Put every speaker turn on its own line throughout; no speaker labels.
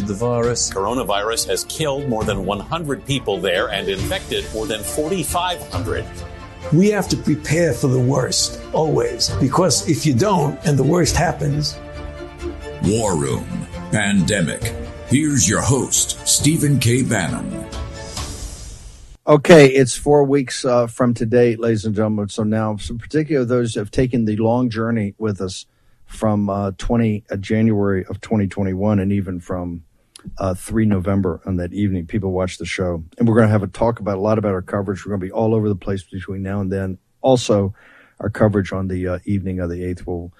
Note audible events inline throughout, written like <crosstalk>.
the virus.
Coronavirus has killed more than 100 people there and infected more than 4,500.
We have to prepare for the worst, always, because if you don't and the worst happens.
War Room Pandemic. Here's your host, Stephen K. Bannon.
Okay, it's four weeks uh, from today, ladies and gentlemen. So now, some particular those who have taken the long journey with us from uh, 20 uh, January of 2021 and even from uh, 3 November on that evening. People watch the show. And we're going to have a talk about a lot about our coverage. We're going to be all over the place between now and then. Also, our coverage on the uh, evening of the 8th will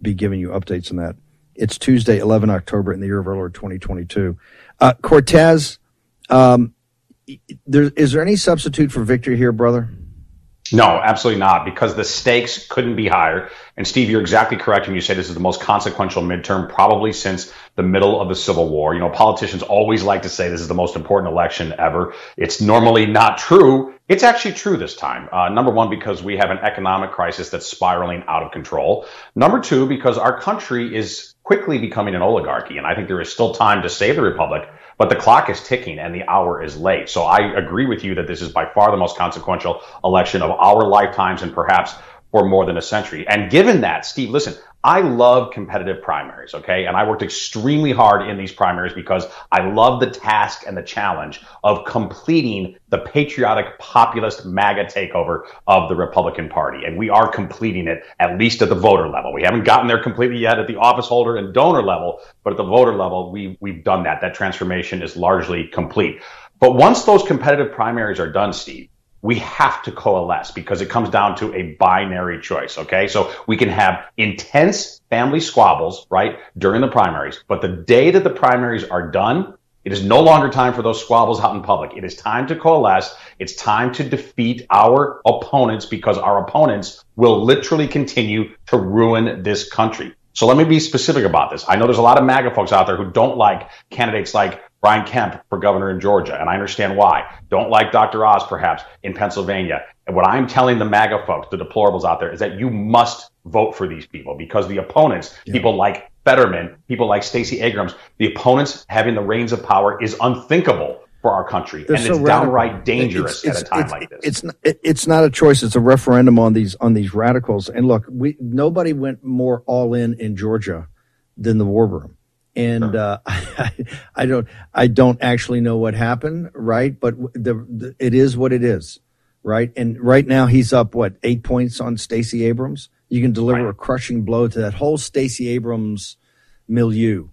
be giving you updates on that. It's Tuesday, 11 October in the year of our Lord 2022. Uh, Cortes, um, there, is there any substitute for victory here, brother?
No, absolutely not, because the stakes couldn't be higher. And Steve, you're exactly correct when you say this is the most consequential midterm probably since the middle of the Civil War. You know, politicians always like to say this is the most important election ever. It's normally not true. It's actually true this time. Uh, number one, because we have an economic crisis that's spiraling out of control. Number two, because our country is quickly becoming an oligarchy. And I think there is still time to save the republic but the clock is ticking and the hour is late. So I agree with you that this is by far the most consequential election of our lifetimes and perhaps for more than a century. And given that, Steve, listen, I love competitive primaries, okay? And I worked extremely hard in these primaries because I love the task and the challenge of completing the patriotic populist MAGA takeover of the Republican Party. And we are completing it, at least at the voter level. We haven't gotten there completely yet at the office holder and donor level, but at the voter level, we, we've done that. That transformation is largely complete. But once those competitive primaries are done, Steve, we have to coalesce because it comes down to a binary choice. Okay. So we can have intense family squabbles, right, during the primaries. But the day that the primaries are done, it is no longer time for those squabbles out in public. It is time to coalesce. It's time to defeat our opponents because our opponents will literally continue to ruin this country. So let me be specific about this. I know there's a lot of MAGA folks out there who don't like candidates like Brian Kemp for governor in Georgia, and I understand why. Don't like Dr. Oz, perhaps, in Pennsylvania. And what I'm telling the MAGA folks, the deplorables out there, is that you must vote for these people because the opponents, yeah. people like Fetterman, people like Stacey Abrams, the opponents having the reins of power is unthinkable for our country, They're and so it's radical. downright dangerous it's, it's, at a time
it's,
like this.
It's not, it's not a choice; it's a referendum on these on these radicals. And look, we nobody went more all in in Georgia than the war room and uh, <laughs> I, I, don't I don't actually know what happened, right? But the, the, it is what it is, right? And right now he's up what eight points on Stacey Abrams. You can deliver right. a crushing blow to that whole Stacey Abrams milieu.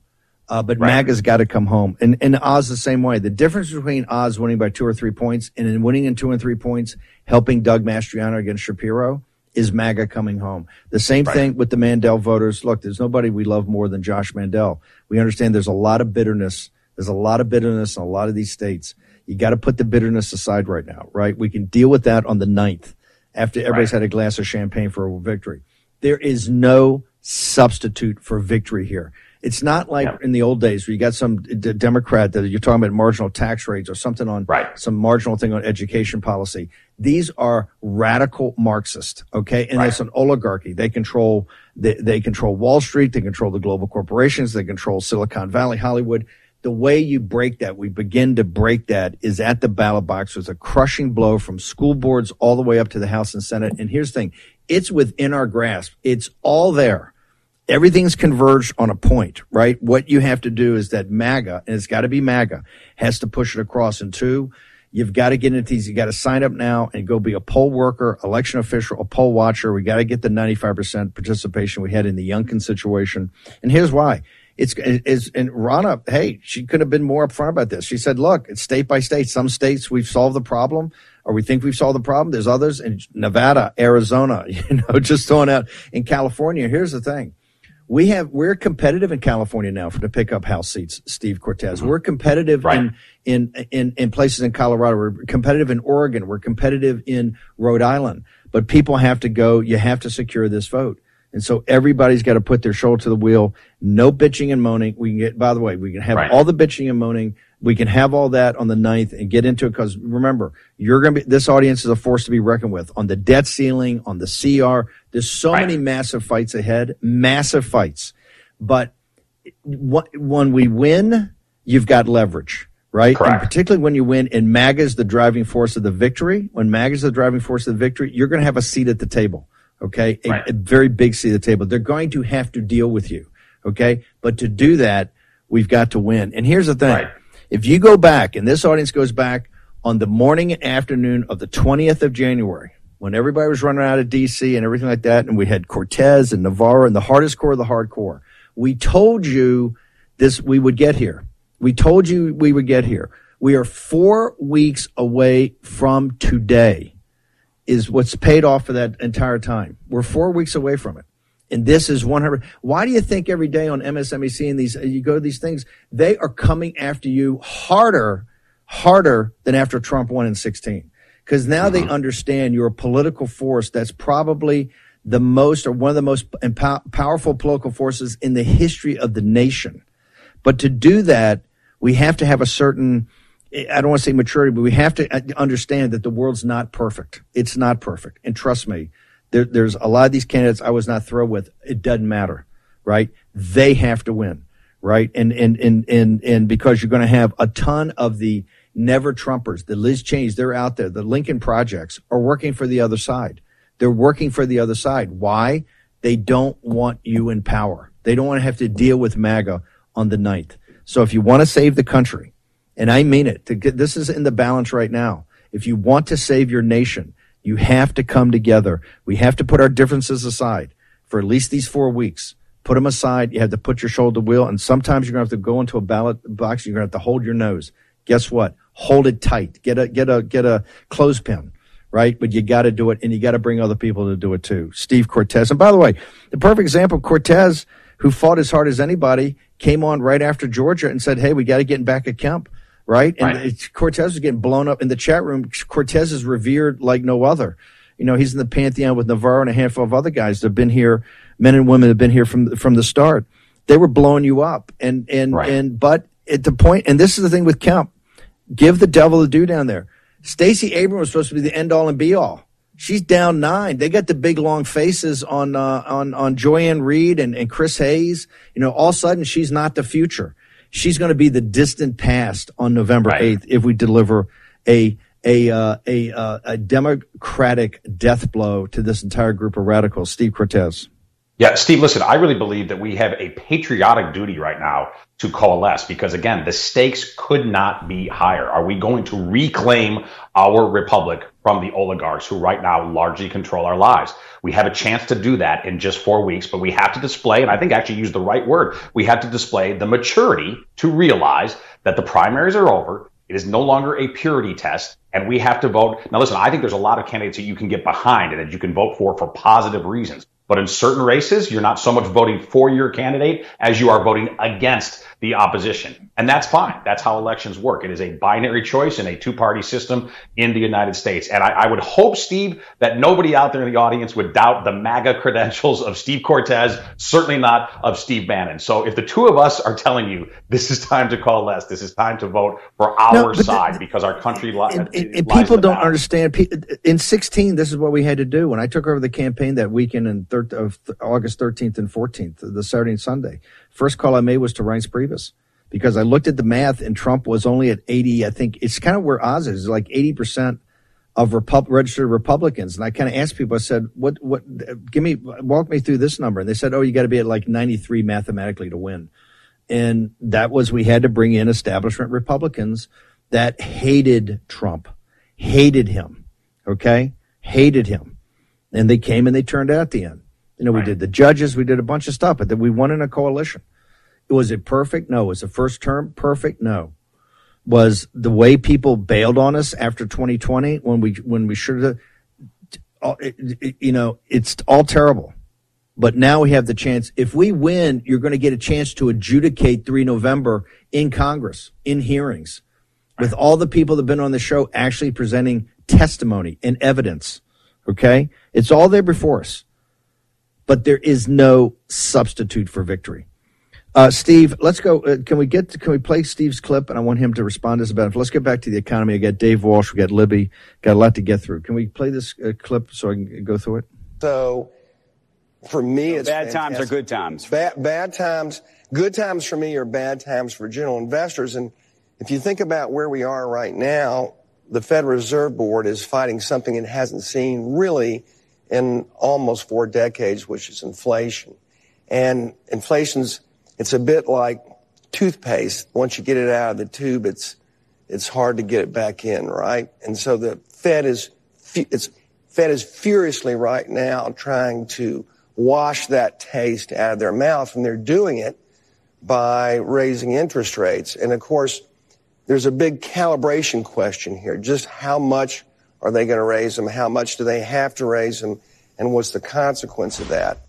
Uh, but right. MAGA's got to come home, and and Oz the same way. The difference between Oz winning by two or three points and in winning in two and three points, helping Doug Mastriano against Shapiro, is MAGA coming home. The same right. thing with the Mandel voters. Look, there's nobody we love more than Josh Mandel. We understand there's a lot of bitterness. There's a lot of bitterness in a lot of these states. You got to put the bitterness aside right now, right? We can deal with that on the 9th after everybody's right. had a glass of champagne for a victory. There is no substitute for victory here. It's not like yeah. in the old days where you got some d- Democrat that you're talking about marginal tax rates or something on
right.
some marginal thing on education policy. These are radical Marxist, okay? And right. it's an oligarchy. They control they, they control Wall Street, they control the global corporations, they control Silicon Valley, Hollywood. The way you break that, we begin to break that is at the ballot box with a crushing blow from school boards all the way up to the House and Senate. And here's the thing. It's within our grasp. It's all there everything's converged on a point, right? What you have to do is that MAGA, and it's got to be MAGA, has to push it across. And two, you've got to get into these. You got to sign up now and go be a poll worker, election official, a poll watcher. We got to get the 95% participation we had in the Youngkin situation. And here's why. It's is and Ronna, hey, she could have been more upfront about this. She said, "Look, it's state by state. Some states we've solved the problem, or we think we've solved the problem. There's others in Nevada, Arizona, <laughs> you know, just throwing out in California. Here's the thing: we have we're competitive in California now for to pick up house seats. Steve Cortes, mm-hmm. we're competitive
Right.
in, in in in places in Colorado. We're competitive in Oregon. We're competitive in Rhode Island. But people have to go. You have to secure this vote. And so everybody's got to put their shoulder to the wheel. No bitching and moaning. We can get, by the way, we can have
Right.
all the bitching and moaning. We can have all that on the 9th and get into it because remember, you're going to be, this audience is a force to be reckoned with on the debt ceiling, on the CR. There's so
Right.
many massive fights ahead, massive fights. But when we win, you've got leverage, right?
Correct.
And particularly when you win and MAGA is the driving force of the victory. When MAGA is the driving force of the victory, you're going to have a seat at the table. Okay. A,
Right.
a very big seat at the table. They're going to have to deal with you. Okay. But to do that, we've got to win. And here's the thing.
Right.
If you go back and this audience goes back on the morning and afternoon of the 20th of January, when everybody was running out of DC and everything like that, and we had Cortes and Navarro and the hardest core of the hardcore, we told you this, we would get here. We told you we would get here. We are four weeks away from today is what's paid off for that entire time. We're four weeks away from it. And this is 100. Why do you think every day on MSNBC and these, you go to these things, they are coming after you harder, harder than after Trump won in 16. Cause now they understand you're a political force that's probably the most or one of the most empow- powerful political forces in the history of the nation. But to do that, we have to have a certain, I don't want to say maturity, but we have to uh, understand that the world's not perfect. It's not perfect. And trust me, there, there's a lot of these candidates I was not thrilled with. It doesn't matter, right? They have to win, right? And, and, and, and, and because you're going to have a ton of the never Trumpers, the Liz Cheney's, they're out there. The Lincoln projects are working for the other side. They're working for the other side. Why? They don't want you in power. They don't want to have to deal with MAGA on the 9th. So if you want to save the country, and I mean it, get, this is in the balance right now. If you want to save your nation, you have to come together. We have to put our differences aside for at least these four weeks. Put them aside. You have to put your shoulder to wheel. And sometimes you're going to have to go into a ballot box. You're going to have to hold your nose. Guess what? Hold it tight. Get a, get a, get a clothespin right? But you got to do it, and you got to bring other people to do it too. Steve Cortes, and by the way, the perfect example, Cortes, who fought as hard as anybody, came on right after Georgia and said, "Hey, we got to get back at Kemp." Right, and
Right.
it's- Cortes was getting blown up in the chat room. Cortes is revered like no other. You know, he's in the pantheon with Navarro and a handful of other guys that have been here. Men and women have been here from from the start. They were blowing you up, and and
Right.
and but at the point, and this is the thing with Kemp give the devil the due down there. Stacey Abrams was supposed to be the end all and be all. She's down nine. They got the big long faces on uh, on on Joy-Ann Reid and, and Chris Hayes. You know, all of a sudden she's not the future. She's going to be the distant past on November
Right.
eighth if we deliver a a uh, a uh, a democratic death blow to this entire group of radicals. Steve Cortes.
Yeah, Steve, listen, I really believe that we have a patriotic duty right now to coalesce because, again, the stakes could not be higher. Are we going to reclaim our republic from the oligarchs who right now largely control our lives? We have a chance to do that in just four weeks, but we have to display, and I think actually use the right word, we have to display the maturity to realize that the primaries are over. It is no longer a purity test, and we have to vote. Now, listen, I think there's a lot of candidates that you can get behind and that you can vote for for positive reasons. But in certain races, you're not so much voting for your candidate as you are voting against the opposition. And that's fine. That's how elections work. It is a binary choice in a two party system in the United States. And I, I would hope, Steve, that nobody out there in the audience would doubt the MAGA credentials of Steve Cortes, certainly not of Steve Bannon. So if the two of us are telling you this is time to coalesce, this is time to vote for our
No, but the-
side because our country li-
and, and, and people don't understand. In 16, this is what we had to do. When I took over the campaign that weekend in thir- of August 13th and 14th, the Saturday and Sunday, first call I made was to Reince Priebus because I looked at the math and Trump was only at 80. I think it's kind of where Oz is, like 80% of Repub- registered Republicans. And I kind of asked people, I said, what, what, give me, walk me through this number. And they said, oh, you got to be at like 93 mathematically to win. And that was, we had to bring in establishment Republicans that hated Trump, hated him. Okay. Hated him. And they came and they turned out at the end. You know, we did the judges, we did a bunch of stuff, but then we won in a coalition. Was it perfect? No. Was the first term perfect? No. Was the way people bailed on us after 2020 when we when we should have, you know, it's all terrible. But now we have the chance. If we win, you're going to get a chance to adjudicate 3 November in Congress, in hearings, with all the people that have been on the show actually presenting testimony and evidence. Okay? It's all there before us. But there is no substitute for victory. Uh, Steve, let's go. Uh, can we get? To, can we play Steve's clip? And I want him to respond to us about it. Let's get back to the economy. I got Dave Walsh. We got Libby. Got a lot to get through. Can we play this uh, clip so I can go through it?
So, for me, it's
bad fantastic. times are good times.
Bad, bad times, good times for me are bad times for general investors. And if you think about where we are right now, the Federal Reserve Board is fighting something it hasn't seen really in almost four decades, which is inflation. And inflation's, it's a bit like toothpaste. Once you get it out of the tube, it's, it's hard to get it back in, right? And so the Fed is, it's, Fed is furiously right now trying to wash that taste out of their mouth, and they're doing it by raising interest rates. And of course, there's a big calibration question here. Just how much are they going to raise them? How much do they have to raise them? And what's the consequence of that?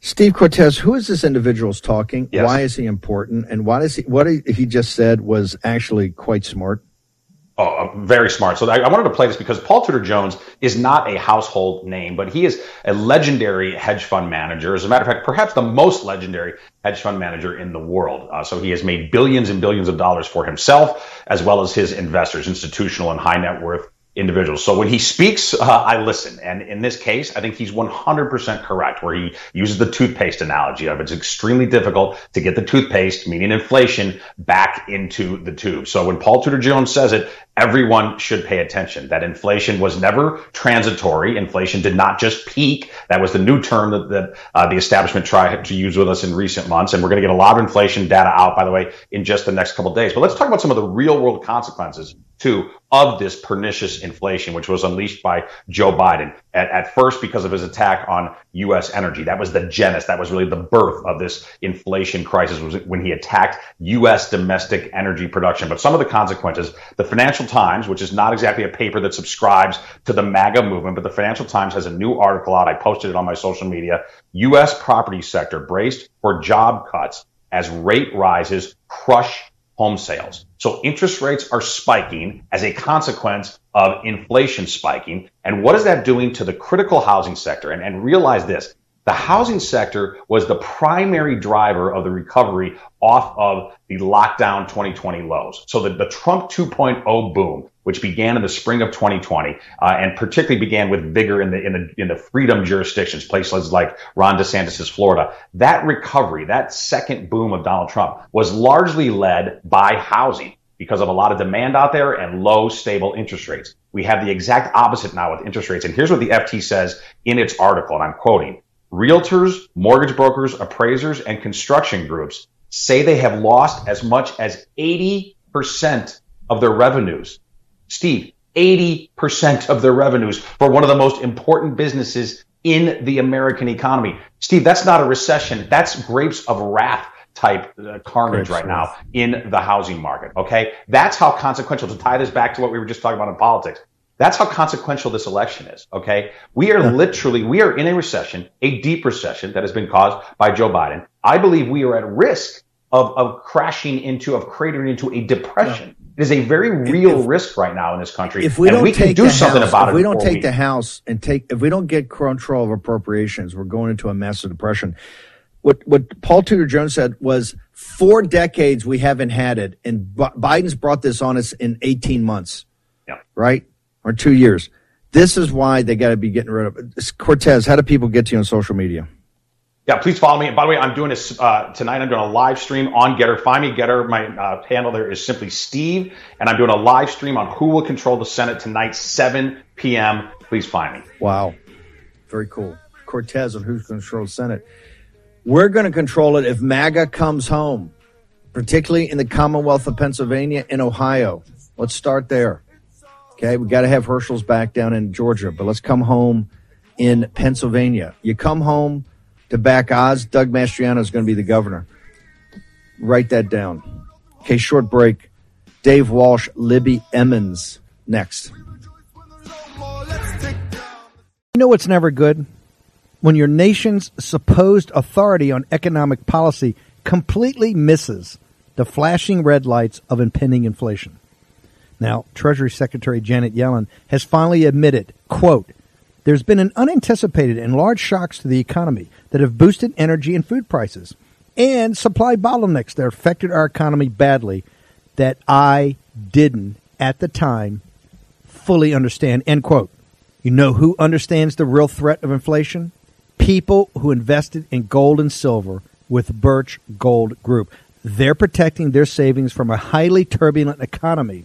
Steve Cortes, who is this individual talking?
Yes.
Why is he important? And why does he, what he just said was actually quite smart?
Oh, uh, very smart. So I, I, wanted to play this because Paul Tudor Jones is not a household name, but he is a legendary hedge fund manager. As a matter of fact, perhaps the most legendary hedge fund manager in the world. Uh, so he has made billions and billions of dollars for himself, as well as his investors, institutional and high net worth individuals. So when he speaks, uh, I listen. And in this case, I think he's 100% correct where he uses the toothpaste analogy of it's extremely difficult to get the toothpaste, meaning inflation, back into the tube. So when Paul Tudor Jones says it, everyone should pay attention that inflation was never transitory. Inflation did not just peak. That was the new term that, that uh, the establishment tried to use with us in recent months. And we're going to get a lot of inflation data out, by the way, in just the next couple days. But let's talk about some of the real world consequences too of this pernicious inflation, which was unleashed by Joe Biden at, at, first because of his attack on U.S. energy. That was the genesis. That was really the birth of this inflation crisis was when he attacked U.S. domestic energy production. But some of the consequences, the Financial Times, which is not exactly a paper that subscribes to the MAGA movement, but the Financial Times has a new article out. I posted it on my social media. U.S. property sector braced for job cuts as rate rises crush home sales. So interest rates are spiking as a consequence of inflation spiking. And what is that doing to the critical housing sector? And, and realize this. The housing sector was the primary driver of the recovery off of the lockdown 2020 lows. So the, the Trump 2.0 boom, which began in the spring of 2020, uh, and particularly began with vigor in the in the in the freedom jurisdictions, places like Ron DeSantis' Florida. That recovery, that second boom of Donald Trump, was largely led by housing because of a lot of demand out there and low stable interest rates. We have the exact opposite now with interest rates, and here's what the FT says in its article, and I'm quoting. Realtors, mortgage brokers, appraisers, and construction groups say they have lost as much as 80% of their revenues. Steve, 80% of their revenues for one of the most important businesses in the American economy. Steve, that's not a recession. That's grapes of wrath type uh, carnage grapes right now in the housing market. Okay. That's how consequential to tie this back to what we were just talking about in politics. That's how consequential this election is. Okay. We are literally, we are in a recession, a deep recession that has been caused by Joe Biden. I believe we are at risk of, of crashing into, of cratering into a depression. It is a very real if, risk right now in this country.
If we don't
we
take
do something
house,
about
if
it,
we don't take
we,
the House and take, if we don't get control of appropriations, we're going into a massive depression. What what Paul Tudor Jones said was four decades we haven't had it, and B- Biden's brought this on us in eighteen months.
Yeah.
Right or two years. This is why they got to be getting rid of it. Cortes, how do people get to you on social media?
Yeah, please follow me. And By the way, I'm doing this uh, tonight. I'm doing a live stream on Gettr. Find me Gettr. My uh, handle there is simply Steve, and I'm doing a live stream on who will control the Senate tonight, 7 p.m. Please find me.
Wow, very cool. Cortes on who's going to control the Senate. We're going to control it if MAGA comes home, particularly in the Commonwealth of Pennsylvania and Ohio. Let's start there. Okay, we got to have Herschel's back down in Georgia, but let's come home in Pennsylvania. You come home to back Oz, Doug Mastriano is going to be the governor. Write that down. Okay, short break. Dave Walsh, Libby Emmons next. You know what's never good? When your nation's supposed authority on economic policy completely misses the flashing red lights of impending inflation. Now, Treasury Secretary Janet Yellen has finally admitted, quote, there's been an unanticipated and large shocks to the economy that have boosted energy and food prices and supply bottlenecks that affected our economy badly that I didn't at the time fully understand, end quote. You know who understands the real threat of inflation? People who invested in gold and silver with Birch Gold Group. They're protecting their savings from a highly turbulent economy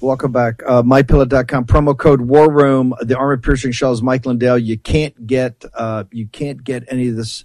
Welcome back. Uh, MyPillow.com promo code War Room. The armor piercing shells, Mike Lindell. You can't get uh, you can't get any of this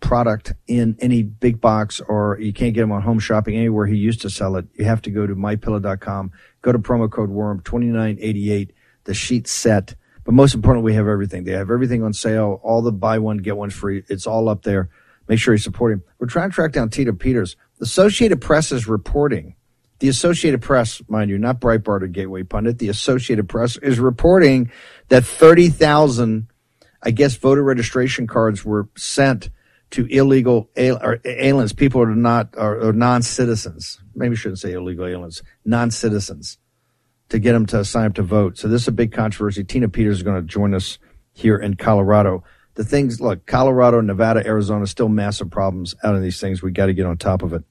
product in any big box, or you can't get them on Home Shopping anywhere he used to sell it. You have to go to MyPillow.com. Go to promo code nine eighty eight. The sheet set. But most importantly, we have everything. They have everything on sale. All the buy one get one free. It's all up there. Make sure you support him. We're trying to track down Tina Peters. The Associated Press is reporting the Associated Press, mind you, not Breitbart or Gateway Pundit, the Associated Press is reporting that 30,000, I guess, voter registration cards were sent to illegal aliens, people who are not, are, non-citizens. Maybe I shouldn't say illegal aliens, non-citizens to get them to sign up to vote. So this is a big controversy. Tina Peters is going to join us here in Colorado. The things, look, Colorado, Nevada, Arizona, still massive problems out of these things. We got to get on top of it.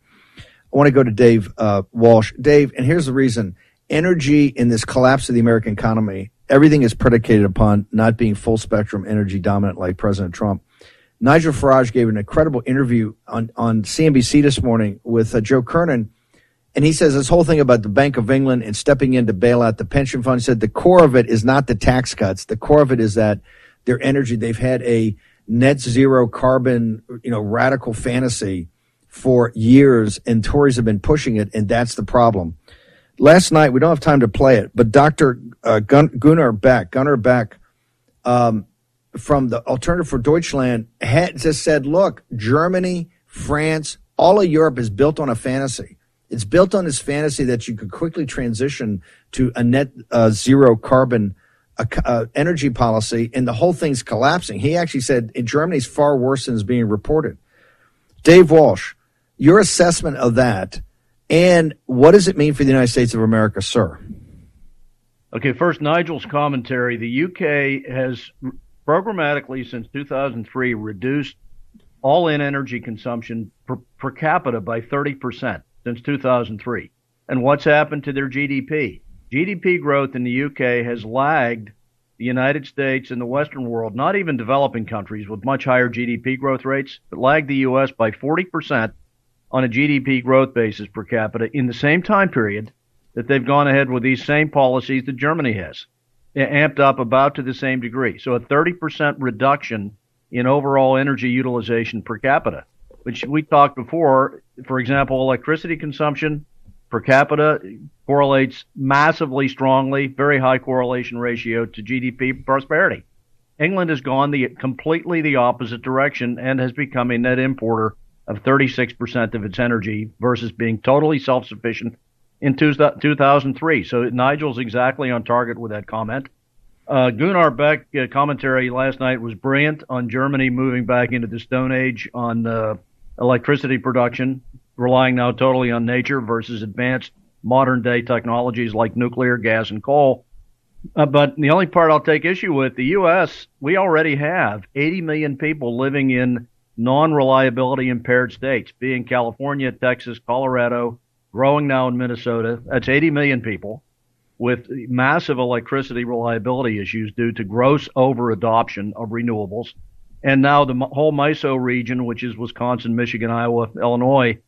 I want to go to Dave uh, Walsh. Dave, and here's the reason energy in this collapse of the American economy, everything is predicated upon not being full spectrum energy dominant like President Trump. Nigel Farage gave an incredible interview on, on CNBC this morning with uh, Joe Kernan. And he says this whole thing about the Bank of England and stepping in to bail out the pension fund. He said the core of it is not the tax cuts. The core of it is that their energy, they've had a net zero carbon, you know, radical fantasy for years, and Tories have been pushing it, and that's the problem. Last night, we don't have time to play it, but Dr. Uh, Gunnar Beck, Gunnar Beck, um, from the Alternative for Deutschland, had just said, look, Germany, France, all of Europe is built on a fantasy. It's built on this fantasy that you could quickly transition to a net uh, zero carbon uh, uh energy policy, and the whole thing's collapsing. He actually said Germany's far worse than is being reported. Dave Walsh, your assessment of that, and what does it mean for the United States of America, sir?
Okay, first, Nigel's commentary. The UK has programmatically, since 2003, reduced all in energy consumption per, per capita by 30% since 2003. And what's happened to their GDP? GDP growth in the UK has lagged the United States and the Western world, not even developing countries with much higher GDP growth rates, but lagged the US by 40% on a GDP growth basis per capita in the same time period that they've gone ahead with these same policies that Germany has, amped up about to the same degree. So a 30% reduction in overall energy utilization per capita, which we talked before. For example, electricity consumption per capita correlates massively strongly, very high correlation ratio to GDP prosperity. England has gone the completely the opposite direction and has become a net importer of 36% of its energy versus being totally self sufficient in two, 2003. So Nigel's exactly on target with that comment. Uh, Gunnar Beck uh, commentary last night was brilliant on Germany moving back into the Stone Age on uh, electricity production. relying now totally on nature versus advanced modern day technologies like nuclear, gas, and coal. Uh, but the only part I'll take issue with, the U.S., we already have 80 million people living in non-reliability impaired states, being California, Texas, Colorado, growing now in Minnesota. That's 80 million people with massive electricity reliability issues due to gross over adoption of renewables. And now the whole MISO region, which is Wisconsin, Michigan, Iowa, Illinois,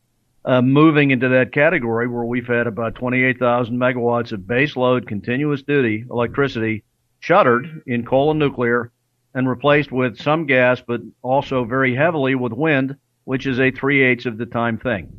uh, moving into that category where we've had about 28,000 megawatts of baseload continuous duty electricity shuttered in coal and nuclear and replaced with some gas, but also very heavily with wind, which is a three eighths of the time thing.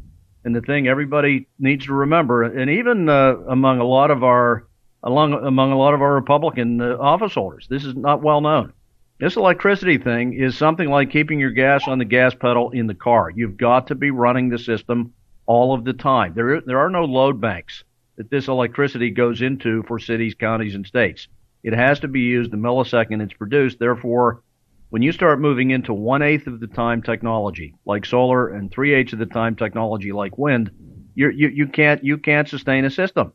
And the thing everybody needs to remember, and even uh, among a lot of our along among a lot of our Republican uh, office holders, this is not well known. This electricity thing is something like keeping your gas on the gas pedal in the car. You've got to be running the system all of the time. There, there are no load banks that this electricity goes into for cities, counties, and states. It has to be used the millisecond it's produced. Therefore, when you start moving into one eighth of the time technology like solar and three eighths of the time technology like wind, you you can't you can't sustain a system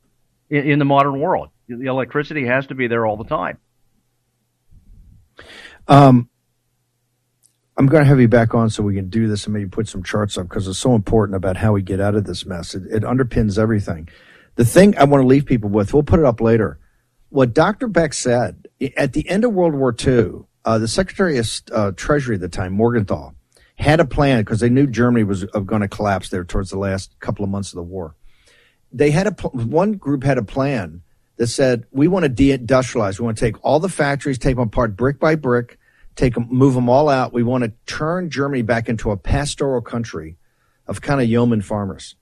in, in the modern world. The electricity has to be there all the time.
Um, I'm going to have you back on so we can do this and maybe put some charts up because it's so important about how we get out of this mess. It, it, underpins everything. The thing I want to leave people with, we'll put it up later. What Dr. Beck said at the end of World War II, uh, the Secretary of uh, Treasury at the time, Morgenthau, had a plan because they knew Germany was uh, going to collapse there towards the last couple of months of the war. They had a one group had a plan that said we want to deindustrialize. We want to take all the factories, take them apart brick by brick, take them, move them all out. We want to turn Germany back into a pastoral country of kind of yeoman farmers.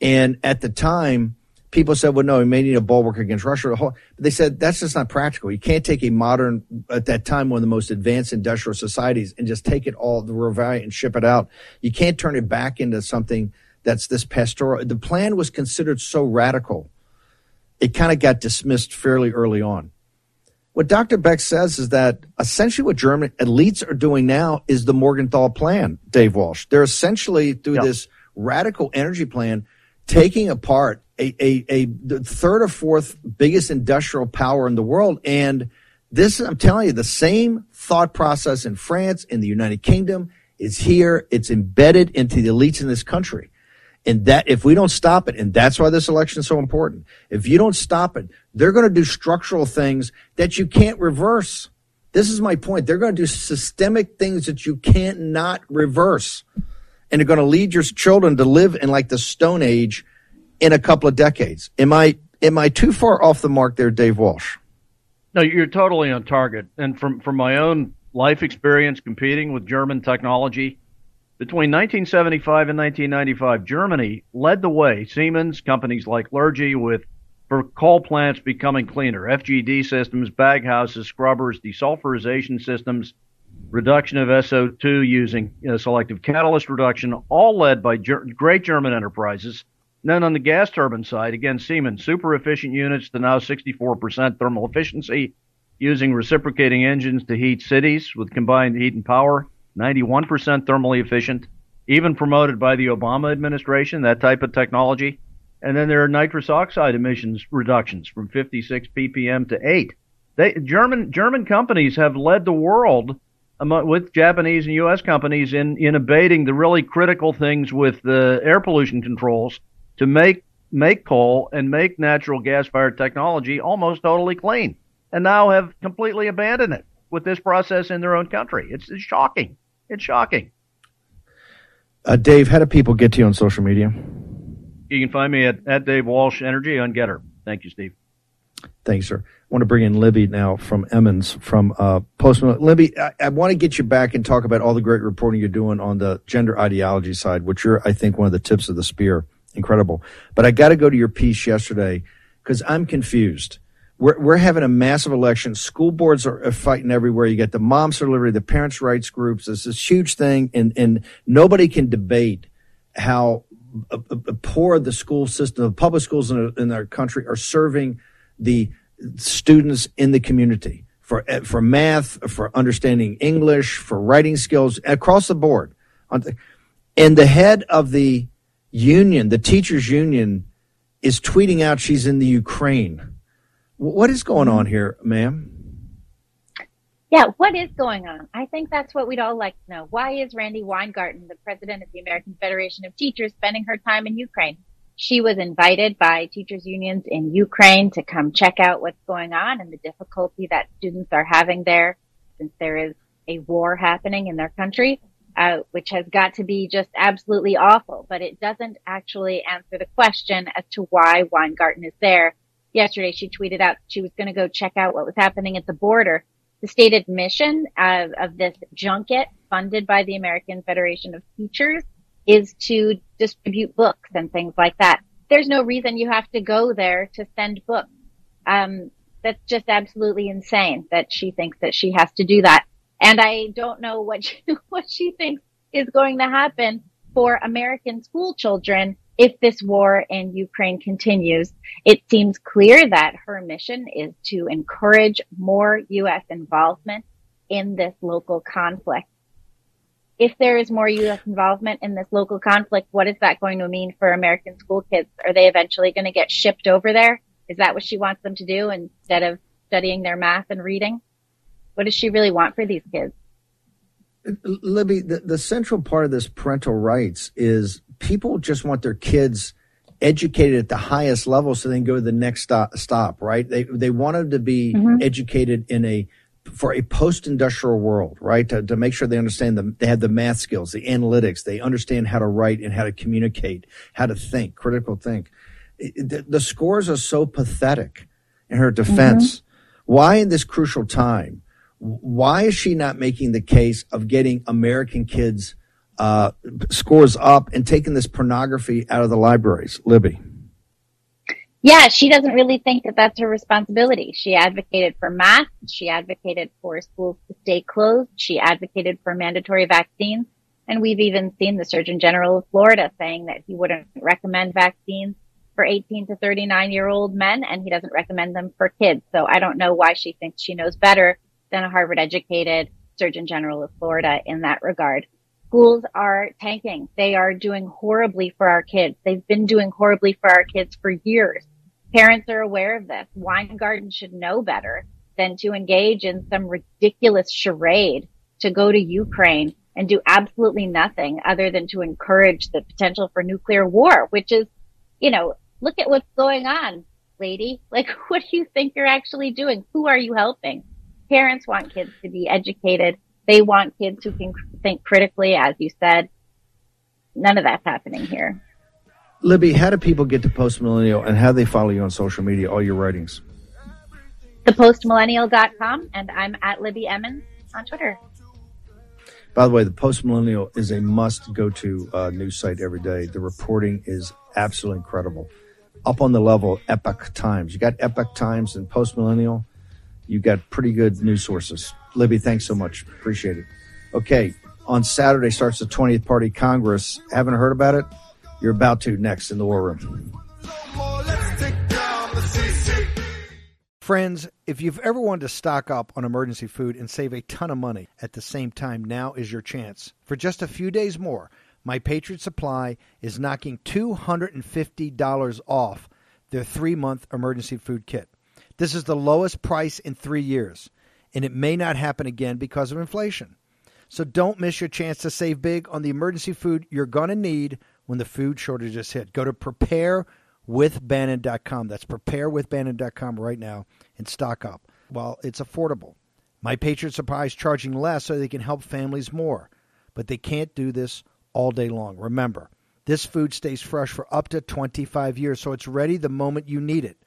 And at the time, people said, well, no, we may need a bulwark against Russia. But they said that's just not practical. You can't take a modern, at that time, one of the most advanced industrial societies and just take it all, the Ruhr Valley and ship it out. You can't turn it back into something that's this pastoral. The plan was considered so radical it kind of got dismissed fairly early on. What Dr. Beck says is that essentially what German elites are doing now is the Morgenthau plan, Dave Walsh. They're essentially through this radical energy plan taking apart a, a, a third or fourth biggest industrial power in the world. And this, I'm telling you, the same thought process in France, in the United Kingdom is here. It's embedded into the elites in this country. And that, if we don't stop it, and that's why this election is so important, if you don't stop it, they're going to do structural things that you can't reverse. This is my point. They're going to do systemic things that you can't not reverse. And they're going to lead your children to live in like the Stone Age in a couple of decades. Am I, am I too far off the mark there, Dave Walsh?
No, you're totally on target. And from, from my own life experience competing with German technology, between 1975 and 1995, Germany led the way. Siemens, companies like Lurgi, with for coal plants becoming cleaner, FGD systems, baghouses, scrubbers, desulfurization systems, reduction of SO2 using uh, selective catalyst reduction, all led by ger- great German enterprises. Then on the gas turbine side, again, Siemens, super efficient units to now 64% thermal efficiency, using reciprocating engines to heat cities with combined heat and power. 91% thermally efficient, even promoted by the Obama administration, that type of technology. And then there are nitrous oxide emissions reductions from 56 ppm to 8. They, German German companies have led the world among, with Japanese and U.S. companies in in abating the really critical things with the air pollution controls to make make coal and make natural gas fired technology almost totally clean, and now have completely abandoned it with this process in their own country. It's, it's shocking. It's shocking.
Uh, Dave, how do people get to you on social media?
You can find me at, at Dave Walsh Energy on GETTR. Thank you, Steve.
Thanks, sir. I want to bring in Libby now from Emmons from uh, Postman. Libby, I, I, want to get you back and talk about all the great reporting you're doing on the gender ideology side, which you're, I think, one of the tips of the spear. Incredible. But I got to go to your piece yesterday because I'm confused. We're, we're having a massive election. School boards are, fighting everywhere. You get the moms for liberty, the parents' rights groups. It's this huge thing, and, and nobody can debate how uh, uh, poor the school system, the public schools in, in our country are serving the students in the community for uh, for math, for understanding English, for writing skills across the board. And the head of the union, the teachers union, is tweeting out she's in the Ukraine. What is going on here, ma'am?
Yeah, what is going on? I think that's what we'd all like to know. Why is Randi Weingarten, the president of the American Federation of Teachers, spending her time in Ukraine? She was invited by teachers unions in Ukraine to come check out what's going on and the difficulty that students are having there since there is a war happening in their country, uh, which has got to be just absolutely awful. But it doesn't actually answer the question as to why Weingarten is there. Yesterday, she tweeted out she was going to go check out what was happening at the border the stated mission of, of this junket funded by the American Federation of Teachers is to distribute books and things like that. There's no reason you have to go there to send books. Um, that's just absolutely insane that she thinks that she has to do that. And I don't know what she, <laughs> what she thinks is going to happen for American school children if this war in Ukraine continues, it seems clear that her mission is to encourage more U.S. involvement in this local conflict. If there is more U.S. involvement in this local conflict, what is that going to mean for American school kids? Are they eventually going to get shipped over there? Is that what she wants them to do instead of studying their math and reading? What does she really want for these kids?
Libby, the, the central part of this parental rights is people just want their kids educated at the highest level so they can go to the next stop, stop right? They, they want them to be mm-hmm. educated in a, for a post-industrial world, right? To, to make sure they understand the, they have the math skills, the analytics, they understand how to write and how to communicate, how to think, critical think. The, the scores are so pathetic in her defense. Mm-hmm. Why in this crucial time? Why is she not making the case of getting American kids uh, scores up and taking this pornography out of the libraries? Libby.
Yeah, she doesn't really think that that's her responsibility. She advocated for masks. She advocated for schools to stay closed. She advocated for mandatory vaccines. And we've even seen the Surgeon General of Florida saying that he wouldn't recommend vaccines for 18 to 39 year old men and he doesn't recommend them for kids. So I don't know why she thinks she knows better than a Harvard educated Surgeon General of Florida in that regard. Schools are tanking. They are doing horribly for our kids. They've been doing horribly for our kids for years. Parents are aware of this. Weingarten should know better than to engage in some ridiculous charade to go to Ukraine and do absolutely nothing other than to encourage the potential for nuclear war, which is, you know, look at what's going on, lady. Like, <laughs> what do you think you're actually doing? Who are you helping? Parents want kids to be educated. They want kids who can think critically, as you said. None of that's happening here.
Libby, how do people get to Post Millennial and how do they follow you on social media, all your writings?
Thepostmillennial.com, and I'm at Libby Emmons on Twitter.
By the way, the Post Millennial is a must go to uh, news site every day. The reporting is absolutely incredible. Up on the level, Epoch Times. You got Epoch Times and Post Millennial you got pretty good news sources. Libby, thanks so much. Appreciate it. Okay, on Saturday starts the 20th Party Congress. Haven't heard about it? You're about to next in the War Room.
Friends, if you've ever wanted to stock up on emergency food and save a ton of money at the same time, now is your chance. For just a few days more, My Patriot Supply is knocking $250 off their three month emergency food kit. This is the lowest price in three years, and it may not happen again because of inflation. So don't miss your chance to save big on the emergency food you're going to need when the food shortages hit. Go to preparewithbannon.com. That's preparewithbannon.com right now and stock up while it's affordable. My Patriot Supply is charging less so they can help families more, but they can't do this all day long. Remember, this food stays fresh for up to 25 years, so it's ready the moment you need it.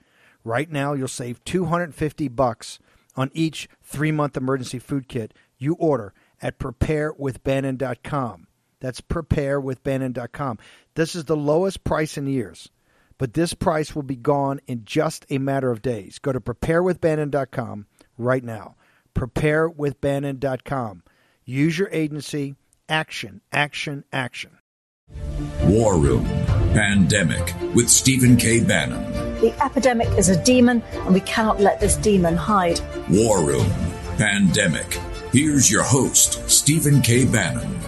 Right now, you'll save 250 bucks on each three-month emergency food kit you order at preparewithbannon.com. That's preparewithbannon.com. This is the lowest price in years, but this price will be gone in just a matter of days. Go to preparewithbannon.com right now. Preparewithbannon.com. Use your agency. Action, action, action.
War Room Pandemic with Stephen K. Bannon.
The epidemic is a demon, and we cannot let this demon hide.
War Room Pandemic. Here's your host, Stephen K. Bannon.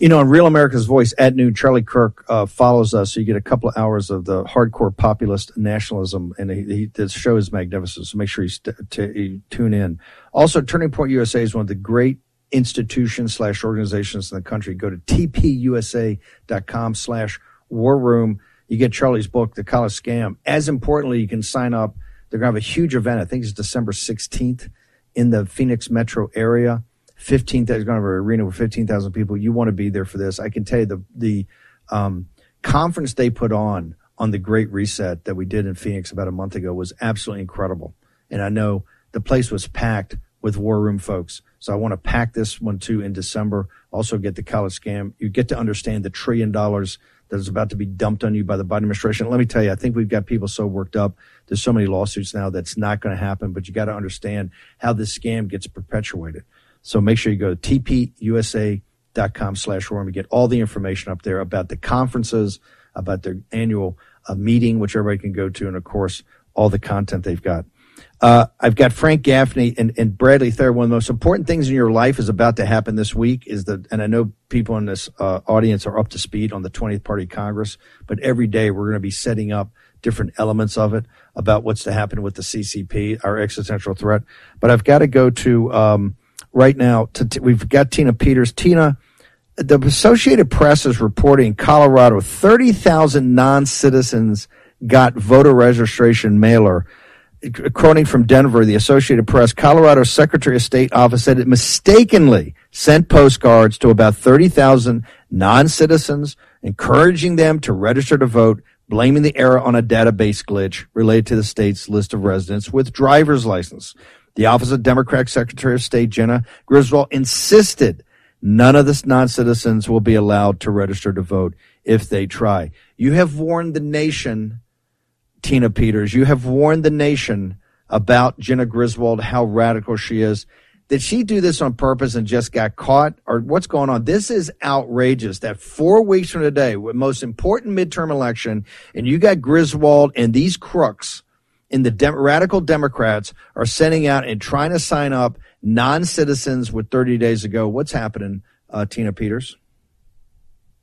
You know, in Real America's Voice at noon, Charlie Kirk uh, follows us, so you get a couple of hours of the hardcore populist nationalism, and he, he, the show is magnificent. So make sure you, st- t- you tune in. Also, Turning Point USA is one of the great institutions slash organizations in the country. Go to tpusa.com slash war room. You get Charlie's book, The College Scam. As importantly, you can sign up. They're going to have a huge event. I think it's December 16th in the Phoenix metro area. 15, there's going to have an arena with 15,000 people. You want to be there for this. I can tell you the, the, um, conference they put on on the Great Reset that we did in Phoenix about a month ago was absolutely incredible. And I know the place was packed with War Room folks. So I want to pack this one too in December. Also get the college scam. You get to understand the trillion dollars that is about to be dumped on you by the Biden administration. Let me tell you, I think we've got people so worked up. There's so many lawsuits now that's not going to happen, but you got to understand how this scam gets perpetuated. So make sure you go to tpusa.com slash room. You get all the information up there about the conferences, about their annual uh, meeting, which everybody can go to, and of course, all the content they've got. Uh, I've got Frank Gaffney and, and Bradley Thayer. One of the most important things in your life is about to happen this week. Is the and I know people in this uh, audience are up to speed on the 20th Party Congress, but every day we're going to be setting up different elements of it about what's to happen with the CCP, our existential threat. But I've got to go to um, right now. To, we've got Tina Peters. Tina, the Associated Press is reporting Colorado 30,000 non-citizens got voter registration mailer quoting from Denver, the Associated Press, Colorado Secretary of State office said it mistakenly sent postcards to about 30,000 non-citizens, encouraging them to register to vote, blaming the error on a database glitch related to the state's list of residents with driver's license. The Office of Democratic Secretary of State Jena Griswold insisted none of the non-citizens will be allowed to register to vote if they try. You have warned the nation Tina Peters. You have warned the nation about Jena Griswold, how radical she is. Did she do this on purpose and just got caught? Or what's going on? This is outrageous that four weeks from today, the most important midterm election, and you got Griswold and these crooks in the dem- radical Democrats are sending out and trying to sign up non citizens with 30 days ago. What's happening, uh, Tina Peters?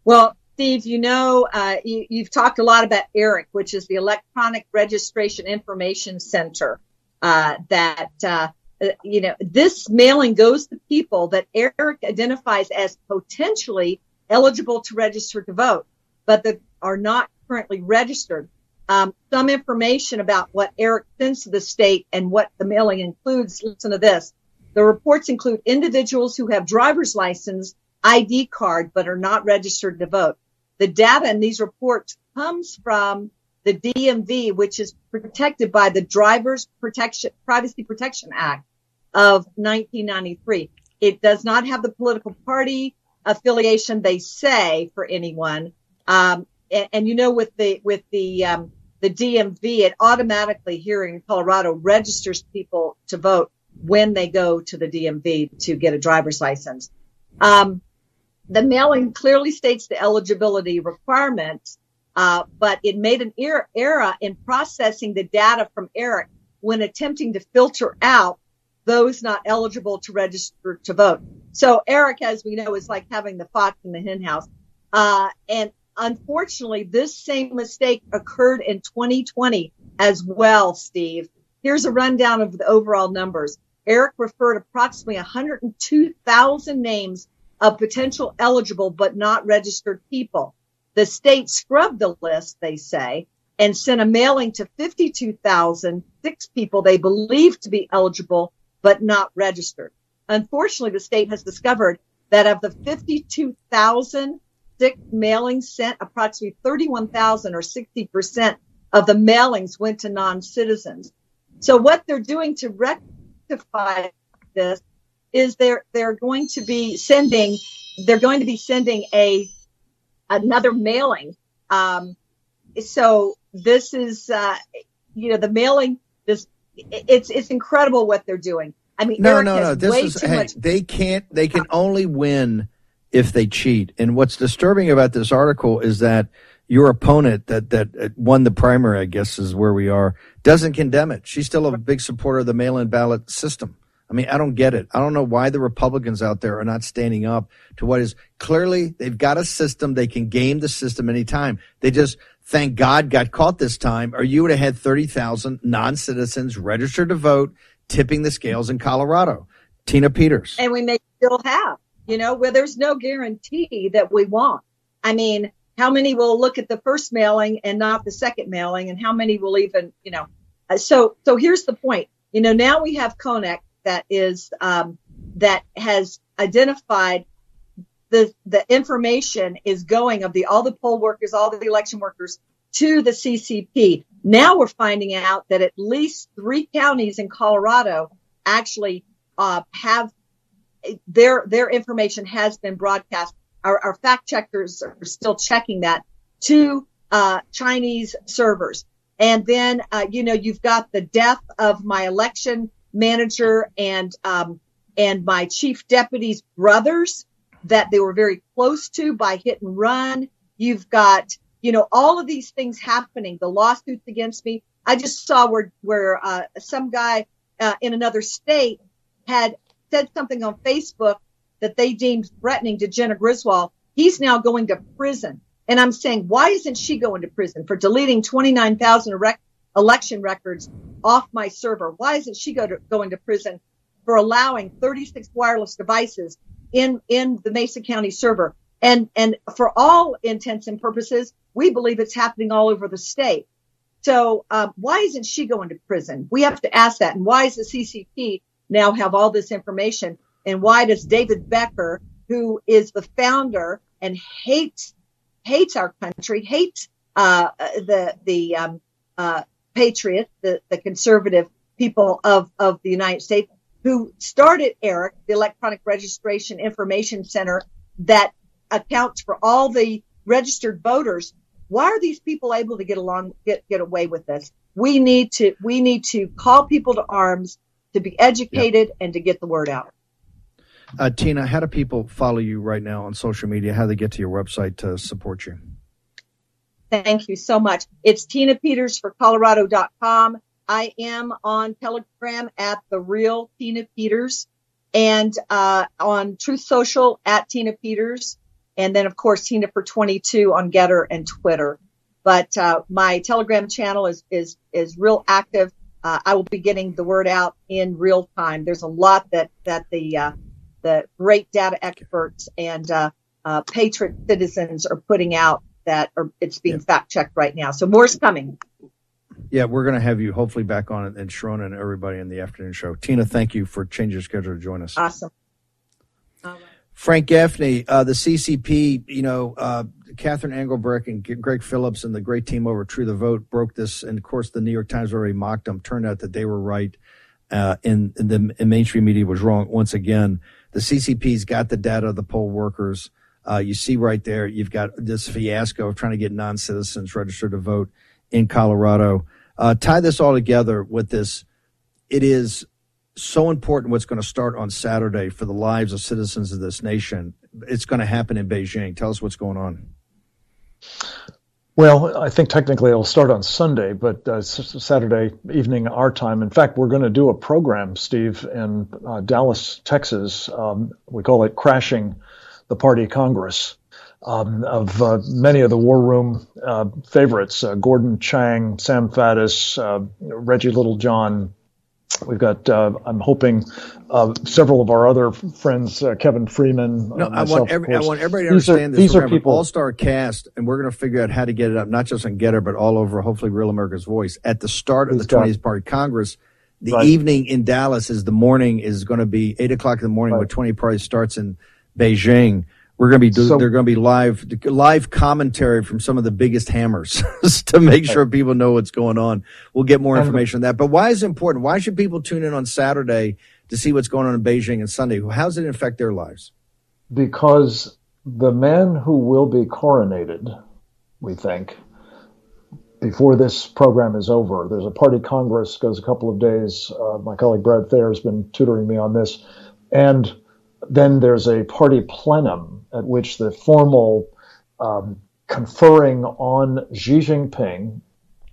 Well, Steve, you know, uh, you, have talked a lot about ERIC, which is the Electronic Registration Information Center. Uh, that uh, uh you know, this mailing goes to people that ERIC identifies as potentially eligible to register to vote, but that are not currently registered. Um, some information about what ERIC sends to the state and what the mailing includes. Listen to this. The reports include individuals who have driver's license, ID card, but are not registered to vote. The data in these reports comes from the DMV, which is protected by the Drivers Protection Privacy Protection Act of 1993. It does not have the political party affiliation they say for anyone. Um, and, and, you know, with the with the um, the DMV, it automatically here in Colorado registers people to vote when they go to the DMV to get a driver's license. Um, the mailing clearly states the eligibility requirements, uh, but it made an er- error in processing the data from ERIC when attempting to filter out those not eligible to register to vote. So ERIC, as we know, is like having the fox in the henhouse. Uh, and unfortunately, this same mistake occurred in 2020 as well, Steve. Here's a rundown of the overall numbers. ERIC referred approximately 102,000 names of potential eligible but not registered people. The state scrubbed the list, they say, and sent a mailing to 52,006 people they believe to be eligible but not registered. Unfortunately, the state has discovered that of the 52,006 mailings sent, approximately 31,000 or 60% of the mailings went to non-citizens. So what they're doing to rectify this is they're they're going to be sending they're going to be sending a another mailing. Um, so this is uh, you know the mailing this it's it's incredible what they're doing. I mean,
no,
Eric
no, no. This is hey,
much-
they can't. They can only win if they cheat. And what's disturbing about this article is that your opponent that that won the primary, I guess, is where we are, doesn't condemn it. She's still a big supporter of the mail-in ballot system. I mean, I don't get it. I don't know why the Republicans out there are not standing up to what is clearly they've got a system. They can game the system anytime. They just, thank God, got caught this time, or you would have had 30,000 non citizens registered to vote, tipping the scales in Colorado. Tina Peters.
And we may still have, you know, where there's no guarantee that we won't. I mean, how many will look at the first mailing and not the second mailing, and how many will even, you know? So, so here's the point. You know, now we have Konnech that is um, that has identified the the information is going of the all the poll workers, all the election workers to the CCP. Now we're finding out that at least three counties in Colorado actually uh, have their their information has been broadcast. Our, our fact checkers are still checking that to uh, Chinese servers. And then, uh, you know, you've got the death of my election manager and um, and my chief deputy's brothers that they were very close to by hit and run. You've got you know all of these things happening. The lawsuits against me. I just saw where where uh, some guy uh, in another state had said something on Facebook that they deemed threatening to Jena Griswold. He's now going to prison. And I'm saying, why isn't she going to prison for deleting 29,000 election records off my server. Why isn't she go to, going to prison for allowing 36 wireless devices in, in the Mesa County server? And, and for all intents and purposes, we believe it's happening all over the state. So, um, why isn't she going to prison? We have to ask that. And why does the CCP now have all this information? And why does David Becker, who is the founder and hates, hates our country, hates, uh, the, the, um, uh, patriots, the, the conservative people of, of the United States who started ERIC, the Electronic Registration Information Center that accounts for all the registered voters. Why are these people able to get along, get, get away with this? We need to, we need to call people to arms to be educated and to get the word out.
Uh, Tina, how do people follow you right now on social media? How do they get to your website to support you?
Thank you so much. It's Tina Peters for Colorado.com. I am on Telegram at the real Tina Peters and uh, on Truth Social at Tina Peters. And then, of course, Tina for 22 on Gettr and Twitter. But uh, my Telegram channel is is is real active. Uh, I will be getting the word out in real time. There's a lot that that the uh, the great data experts and uh, uh, patriot citizens are putting out that or it's being yeah. fact checked right now. So more's coming.
Yeah, we're going to have you hopefully back on and Sharona and everybody in the afternoon show. Tina, thank you for changing your schedule to join us.
Awesome.
Frank Gaffney, uh, the CCP, you know, uh, Catherine Engelbrecht and Greg Phillips and the great team over True the Vote broke this. And of course, the New York Times already mocked them. Turned out that they were right. Uh, and, and the and mainstream media was wrong once again. The CCP's got the data of the poll workers. Uh, you see right there, you've got this fiasco of trying to get non citizens registered to vote in Colorado. Uh, tie this all together with this. It is so important what's going to start on Saturday for the lives of citizens of this nation. It's going to happen in Beijing. Tell us what's going on.
Well, I think technically it'll start on Sunday, but uh, Saturday evening our time. In fact, we're going to do a program, Steve, in uh, Dallas, Texas. Um, we call it Crashing the Party Congress. Um, of uh, many of the War Room uh, favorites, uh, Gordon Chang, Sam Faddis, uh, Reggie Littlejohn. We've got, uh, I'm hoping, uh, several of our other friends, Kevin Freeman.
No, myself, I, want every, I want everybody to these understand are, this. These are people, all-star cast, and we're going to figure out how to get it up, not just on Gettr, but all over, hopefully, Real America's Voice. At the start of the 20th Party Congress, the right. evening in Dallas is the morning is going to be 8 o'clock in the morning right. where 20 Party starts in – Beijing. We're going to be do, so, they're going to be live live commentary from some of the biggest hammers <laughs> to make sure people know what's going on. We'll get more information on that. But why is it important? Why should people tune in on Saturday to see what's going on in Beijing and Sunday? How does it affect their lives?
Because the man who will be coronated, we think, before this program is over, there's a party congress goes a couple of days. Uh, my colleague Brad Thayer has been tutoring me on this, and then there's a party plenum at which the formal um, conferring on Xi Jinping,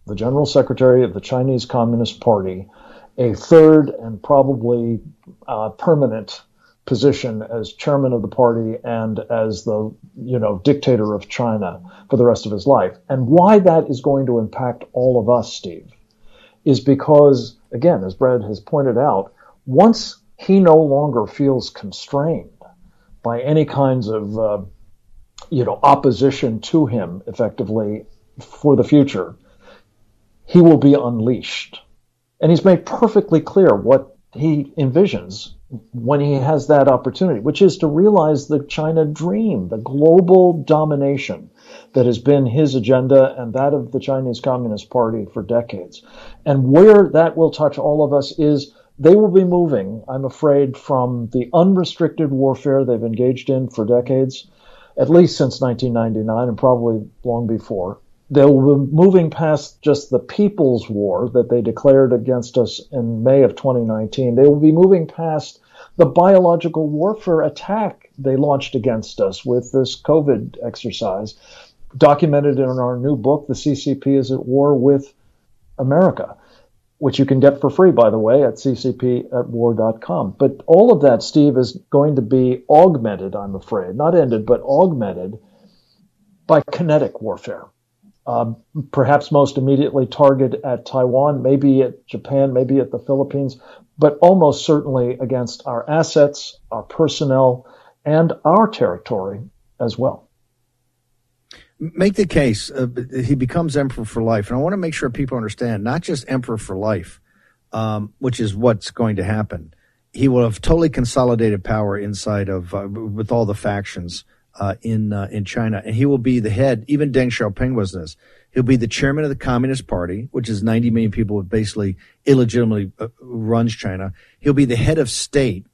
the General Secretary of the Chinese Communist Party, a third and probably uh, permanent position as chairman of the party and as the you know dictator of China for the rest of his life. And why that is going to impact all of us, Steve, is because again, as Brad has pointed out, once he no longer feels constrained by any kinds of uh, you know opposition to him effectively for the future, he will be unleashed. And he's made perfectly clear what he envisions when he has that opportunity, which is to realize the China dream, the global domination that has been his agenda and that of the Chinese Communist Party for decades. And where that will touch all of us is they will be moving, I'm afraid, from the unrestricted warfare they've engaged in for decades, at least since 1999 and probably long before. They'll be moving past just the people's war that they declared against us in May of 2019. They will be moving past the biological warfare attack they launched against us with this COVID exercise, documented in our new book, The CCP is at War with America, which you can get for free, by the way, at ccpatwar.com. But all of that, Steve, is going to be augmented, I'm afraid, not ended, but augmented by kinetic warfare. Um, perhaps most immediately targeted at Taiwan, maybe at Japan, maybe at the Philippines, but almost certainly against our assets, our personnel, and our territory as well.
Make the case. Uh, he becomes emperor for life. And I want to make sure people understand not just emperor for life, um, which is what's going to happen. He will have totally consolidated power inside of, uh, with all the factions uh, in uh, in China, and he will be the head. Even Deng Xiaoping was this. He'll be the chairman of the Communist Party, which is 90 million people who basically illegitimately uh, runs China. He'll be the head of state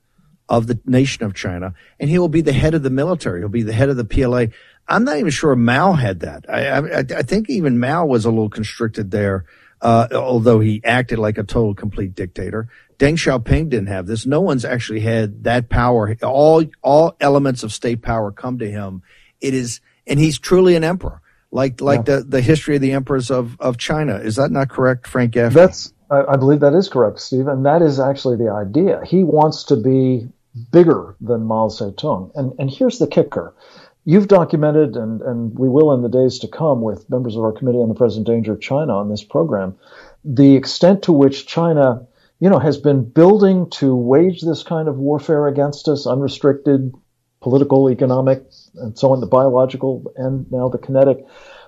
of the nation of China, and he will be the head of the military. He'll be the head of the PLA. I'm not even sure Mao had that. I, I, I think even Mao was a little constricted there, uh, although he acted like a total complete dictator. Deng Xiaoping didn't have this. No one's actually had that power. All all elements of state power come to him. It is, and he's truly an emperor like like yeah. the, the history of the emperors of, of China. Is that not correct, Frank Gaffney?
That's I, I believe that is correct, Steve, and that is actually the idea. He wants to be bigger than Mao Zedong. And and here's the kicker. You've documented, and, and we will in the days to come with members of our Committee on the Present Danger of China on this program, the extent to which China, you know, has been building to wage this kind of warfare against us, unrestricted, political, economic, and so on, the biological and now the kinetic.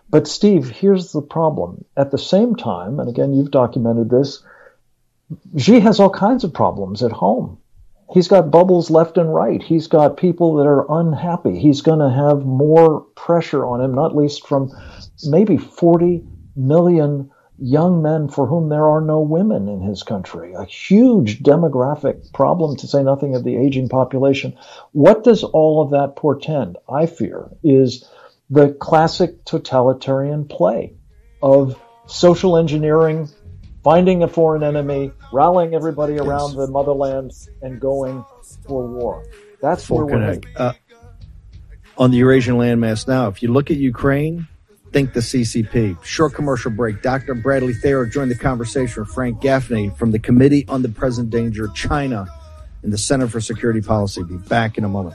But Steve, here's the problem. At the same time, and again, you've documented this, Xi has all kinds of problems at home. He's got bubbles left and right. He's got people that are unhappy. He's going to have more pressure on him, not least from maybe 40 million young men for whom there are no women in his country, a huge demographic problem, to say nothing of the aging population. What does all of that portend? I fear is the classic totalitarian play of social engineering, finding a foreign enemy, rallying everybody around yes. the motherland, and going for war. That's where we're. Uh,
on the Eurasian landmass now, if you look at Ukraine, Think the CCP. Short commercial break. Dr. Bradley Thayer joined the conversation with Frank Gaffney from the Committee on the Present Danger China and the Center for Security Policy. Be back in a moment.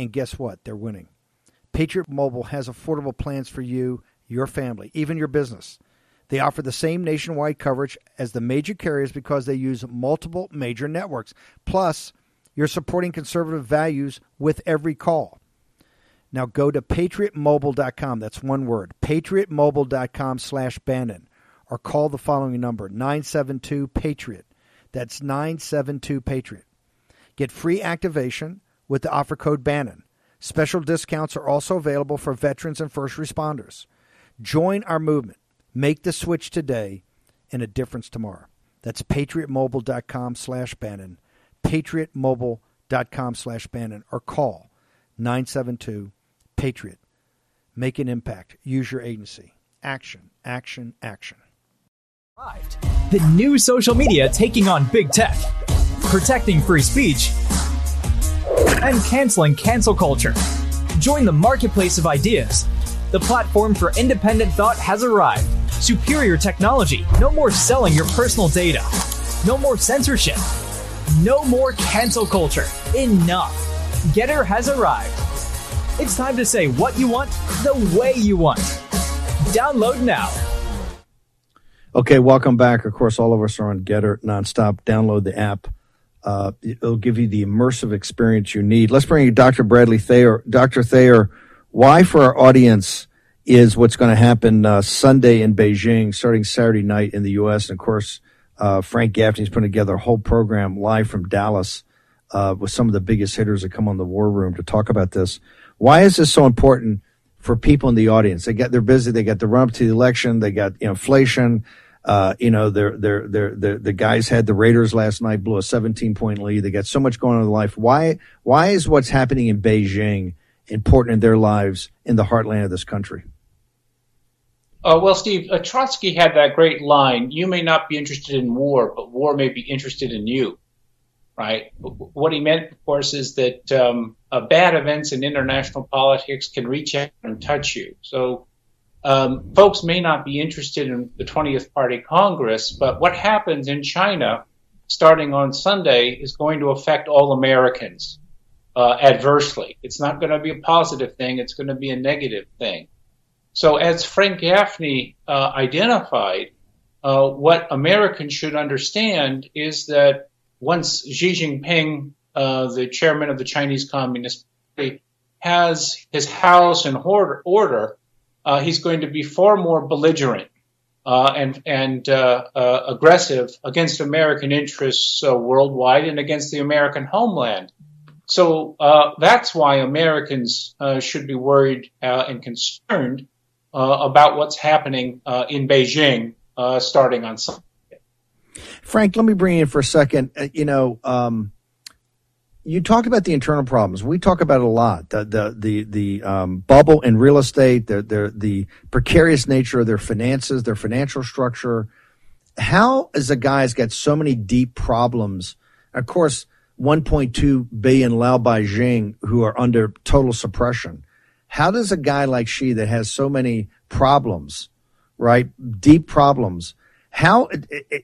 and guess what? They're winning. Patriot Mobile has affordable plans for you, your family, even your business. They offer the same nationwide coverage as the major carriers because they use multiple major networks. Plus, you're supporting conservative values with every call. Now go to patriotmobile.com. That's one word. patriotmobile.com slash Bannon. Or call the following number, 972-PATRIOT. That's 972-PATRIOT. Get free activation with the offer code Bannon. Special discounts are also available for veterans and first responders. Join our movement Make the switch today and a difference tomorrow. That's patriotmobile.com slash Bannon, patriotmobile.com slash Bannon, or call 972 Patriot. Make an impact. Use your agency. Action, action, action.
The new social media taking on big tech, protecting free speech, and canceling cancel culture. Join the marketplace of ideas. The platform for independent thought has arrived. Superior technology. No more selling your personal data. No more censorship. No more cancel culture. Enough. Gettr has arrived. It's time to say what you want the way you want. Download now.
Okay, welcome back. Of course, all of us are on Gettr nonstop. Download the app. Uh, it'll give you the immersive experience you need. Let's bring you Dr. Bradley Thayer. Dr. Thayer, why for our audience is what's going to happen uh, Sunday in Beijing, starting Saturday night in the U.S. And of course, uh, Frank Gaffney's putting together a whole program live from Dallas uh, with some of the biggest hitters that come on the War Room to talk about this. Why is this so important for people in the audience? They get they're busy. They got the run up to the election. They got inflation. Uh, you know, they're, they're, they're, they're, the guys had the Raiders last night, blew a 17 point lead. They got so much going on in life. Why, why is what's happening in Beijing important in their lives in the heartland of this country?
Uh, well, Steve, uh, Trotsky had that great line, you may not be interested in war, but war may be interested in you, right? What he meant, of course, is that um, uh, bad events in international politics can reach out and touch you. So um, folks may not be interested in the 20th Party Congress, but what happens in China starting on Sunday is going to affect all Americans uh, adversely. It's not going to be a positive thing, it's going to be a negative thing. So, as Frank Gaffney uh, identified, uh, what Americans should understand is that once Xi Jinping, uh, the chairman of the Chinese Communist Party, has his house in order, order uh, he's going to be far more belligerent uh, and, and uh, uh aggressive against American interests uh, worldwide and against the American homeland. So that's why Americans should be worried and concerned about what's happening in Beijing starting on Sunday.
Frank, let me bring you in for a second. you know, um, you talked about the internal problems. We talk about it a lot. The the the, the um, bubble in real estate, the, the the precarious nature of their finances, their financial structure. How, as a guy has got so many deep problems, of course, 1.2 billion Lao Baixing who are under total suppression. How does a guy like Xi that has so many problems, right, deep problems, how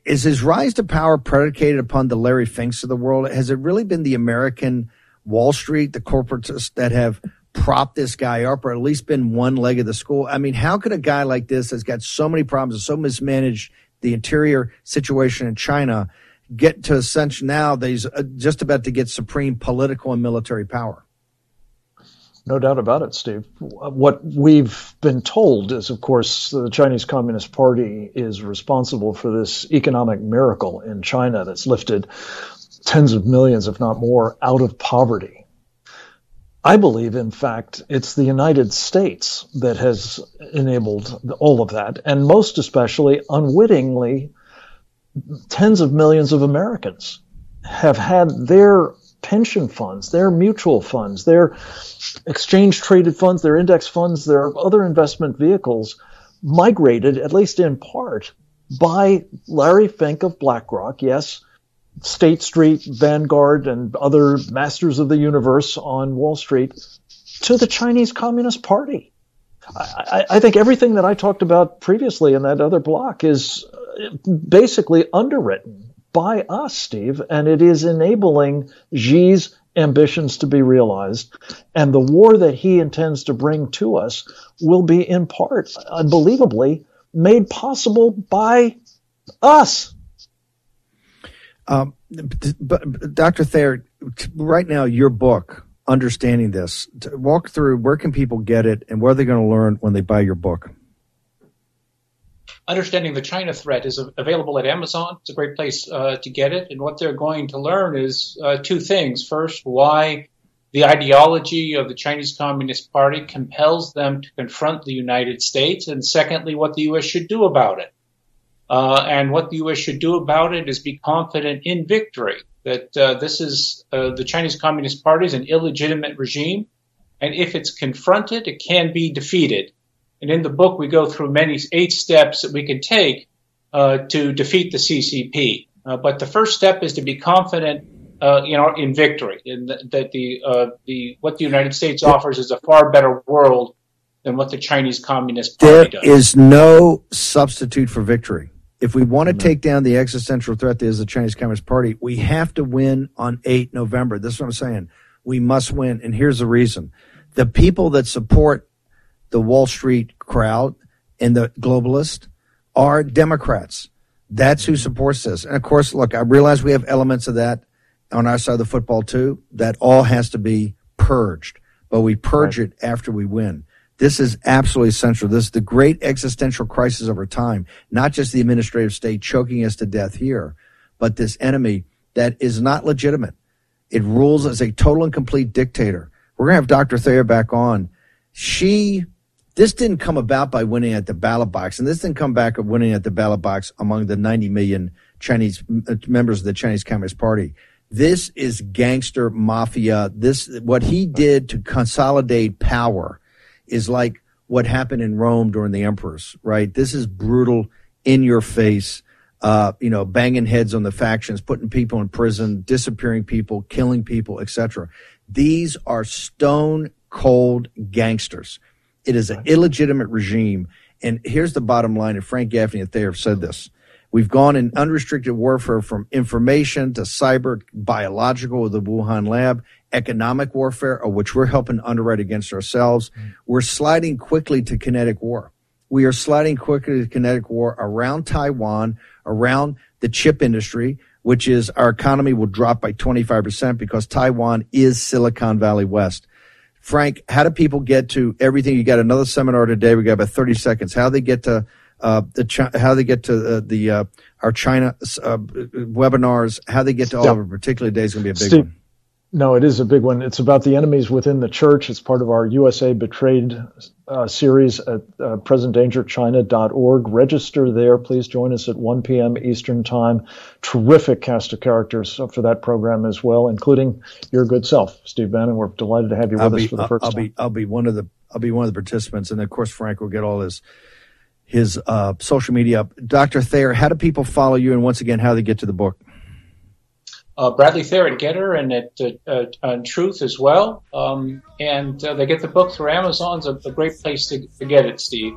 is his rise to power predicated upon the Larry Finks of the world? Has it really been the American Wall Street, the corporatists that have propped this guy up, or at least been one leg of the school? I mean, how could a guy like this that's got so many problems so mismanaged the interior situation in China get to a sense now that he's uh, just about to get supreme political and military power?
No doubt about it, Steve. What we've been told is, of course, the Chinese Communist Party is responsible for this economic miracle in China that's lifted tens of millions, if not more, out of poverty. I believe, in fact, it's the United States that has enabled all of that, and most especially, unwittingly, tens of millions of Americans have had their pension funds, their mutual funds, their exchange traded funds, their index funds, their other investment vehicles migrated, at least in part, by Larry Fink of BlackRock, yes, State Street, Vanguard, and other masters of the universe on Wall Street, to the Chinese Communist Party. I, I, think everything that I talked about previously in that other block is basically underwritten by us, Steve, and it is enabling Xi's ambitions to be realized. And the war that he intends to bring to us will be in part, unbelievably, made possible by us.
Um, but Dr. Thayer, right now, your book, Understanding This, walk through where can people get it and where are they going to learn when they buy your book?
Understanding the China Threat is available at Amazon. It's a great place uh, to get it. And what they're going to learn is uh, two things. First, why the ideology of the Chinese Communist Party compels them to confront the United States, and secondly, what the U.S. should do about it. Uh, and what the U.S. should do about it is be confident in victory. That uh, this is uh, the Chinese Communist Party is an illegitimate regime, and if it's confronted, it can be defeated. And in the book, we go through many eight steps that we can take uh, to defeat the CCP. Uh, but the first step is to be confident, uh, you know, in victory, in the, that the the what the United States offers is a far better world than what the Chinese Communist Party
There
does.
is no substitute for victory. If we want to take down the existential threat that is the Chinese Communist Party, we have to win on 8 November. This is what I'm saying. We must win. And here's the reason. The people that support the Wall Street crowd and the globalists are Democrats. That's who supports this. And of course, look, I realize we have elements of that on our side of the football too. That all has to be purged, but we purge it after we win. This is absolutely central. This is the great existential crisis of our time, not just the administrative state choking us to death here, but this enemy that is not legitimate. It rules as a total and complete dictator. We're going to have Dr. Thayer back on. Xi, this didn't come about by winning at the ballot box, and this didn't come back of winning at the ballot box among the 90 million Chinese uh, members of the Chinese Communist Party. This is gangster mafia. This, what he did to consolidate power is like what happened in Rome during the emperors, right? This is brutal, in your face, uh, you know, banging heads on the factions, putting people in prison, disappearing people, killing people, etc. These are stone cold gangsters. It is an illegitimate regime. And here's the bottom line, and Frank Gaffney and Thayer have said this. We've gone in unrestricted warfare from information to cyber, biological with the Wuhan lab, economic warfare, of which we're helping underwrite against ourselves. Mm. We're sliding quickly to kinetic war. We are sliding quickly to kinetic war around Taiwan, around the chip industry, which is our economy will drop by 25% because Taiwan is Silicon Valley West. Frank, how do people get to everything? You got another seminar today. We got about 30 seconds. How they get to uh, the Chi- how they get to uh, the uh, our China uh, webinars, how they get to all of them, particularly today is going to be a big
Steve,
one.
No, it is a big one. It's about the enemies within the church. It's part of our USA Betrayed uh, series at uh, presentdangerchina.org. Register there. Please join us at 1 p.m. Eastern Time. Terrific cast of characters for that program as well, including your good self, Steve Bannon. We're delighted to have you with
I'll
us
be,
for the 1st
I'll
time.
be, I'll be one of the, I'll be one of the participants, and of course Frank will get all his, his uh, social media up. Dr. Thayer, how do people follow you, and once again, how do they get to the book?
Uh, Bradley Thayer at Gettr and at uh, uh, Truth as well. Um, and uh, they get the book through Amazon's a, a great place to, to get it, Steve.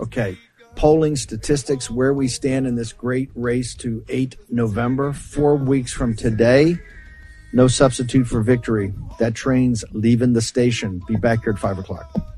Okay. Polling statistics, where we stand in this great race to 8 November, four weeks from today. No substitute for victory. That train's leaving the station. Be back here at 5 o'clock.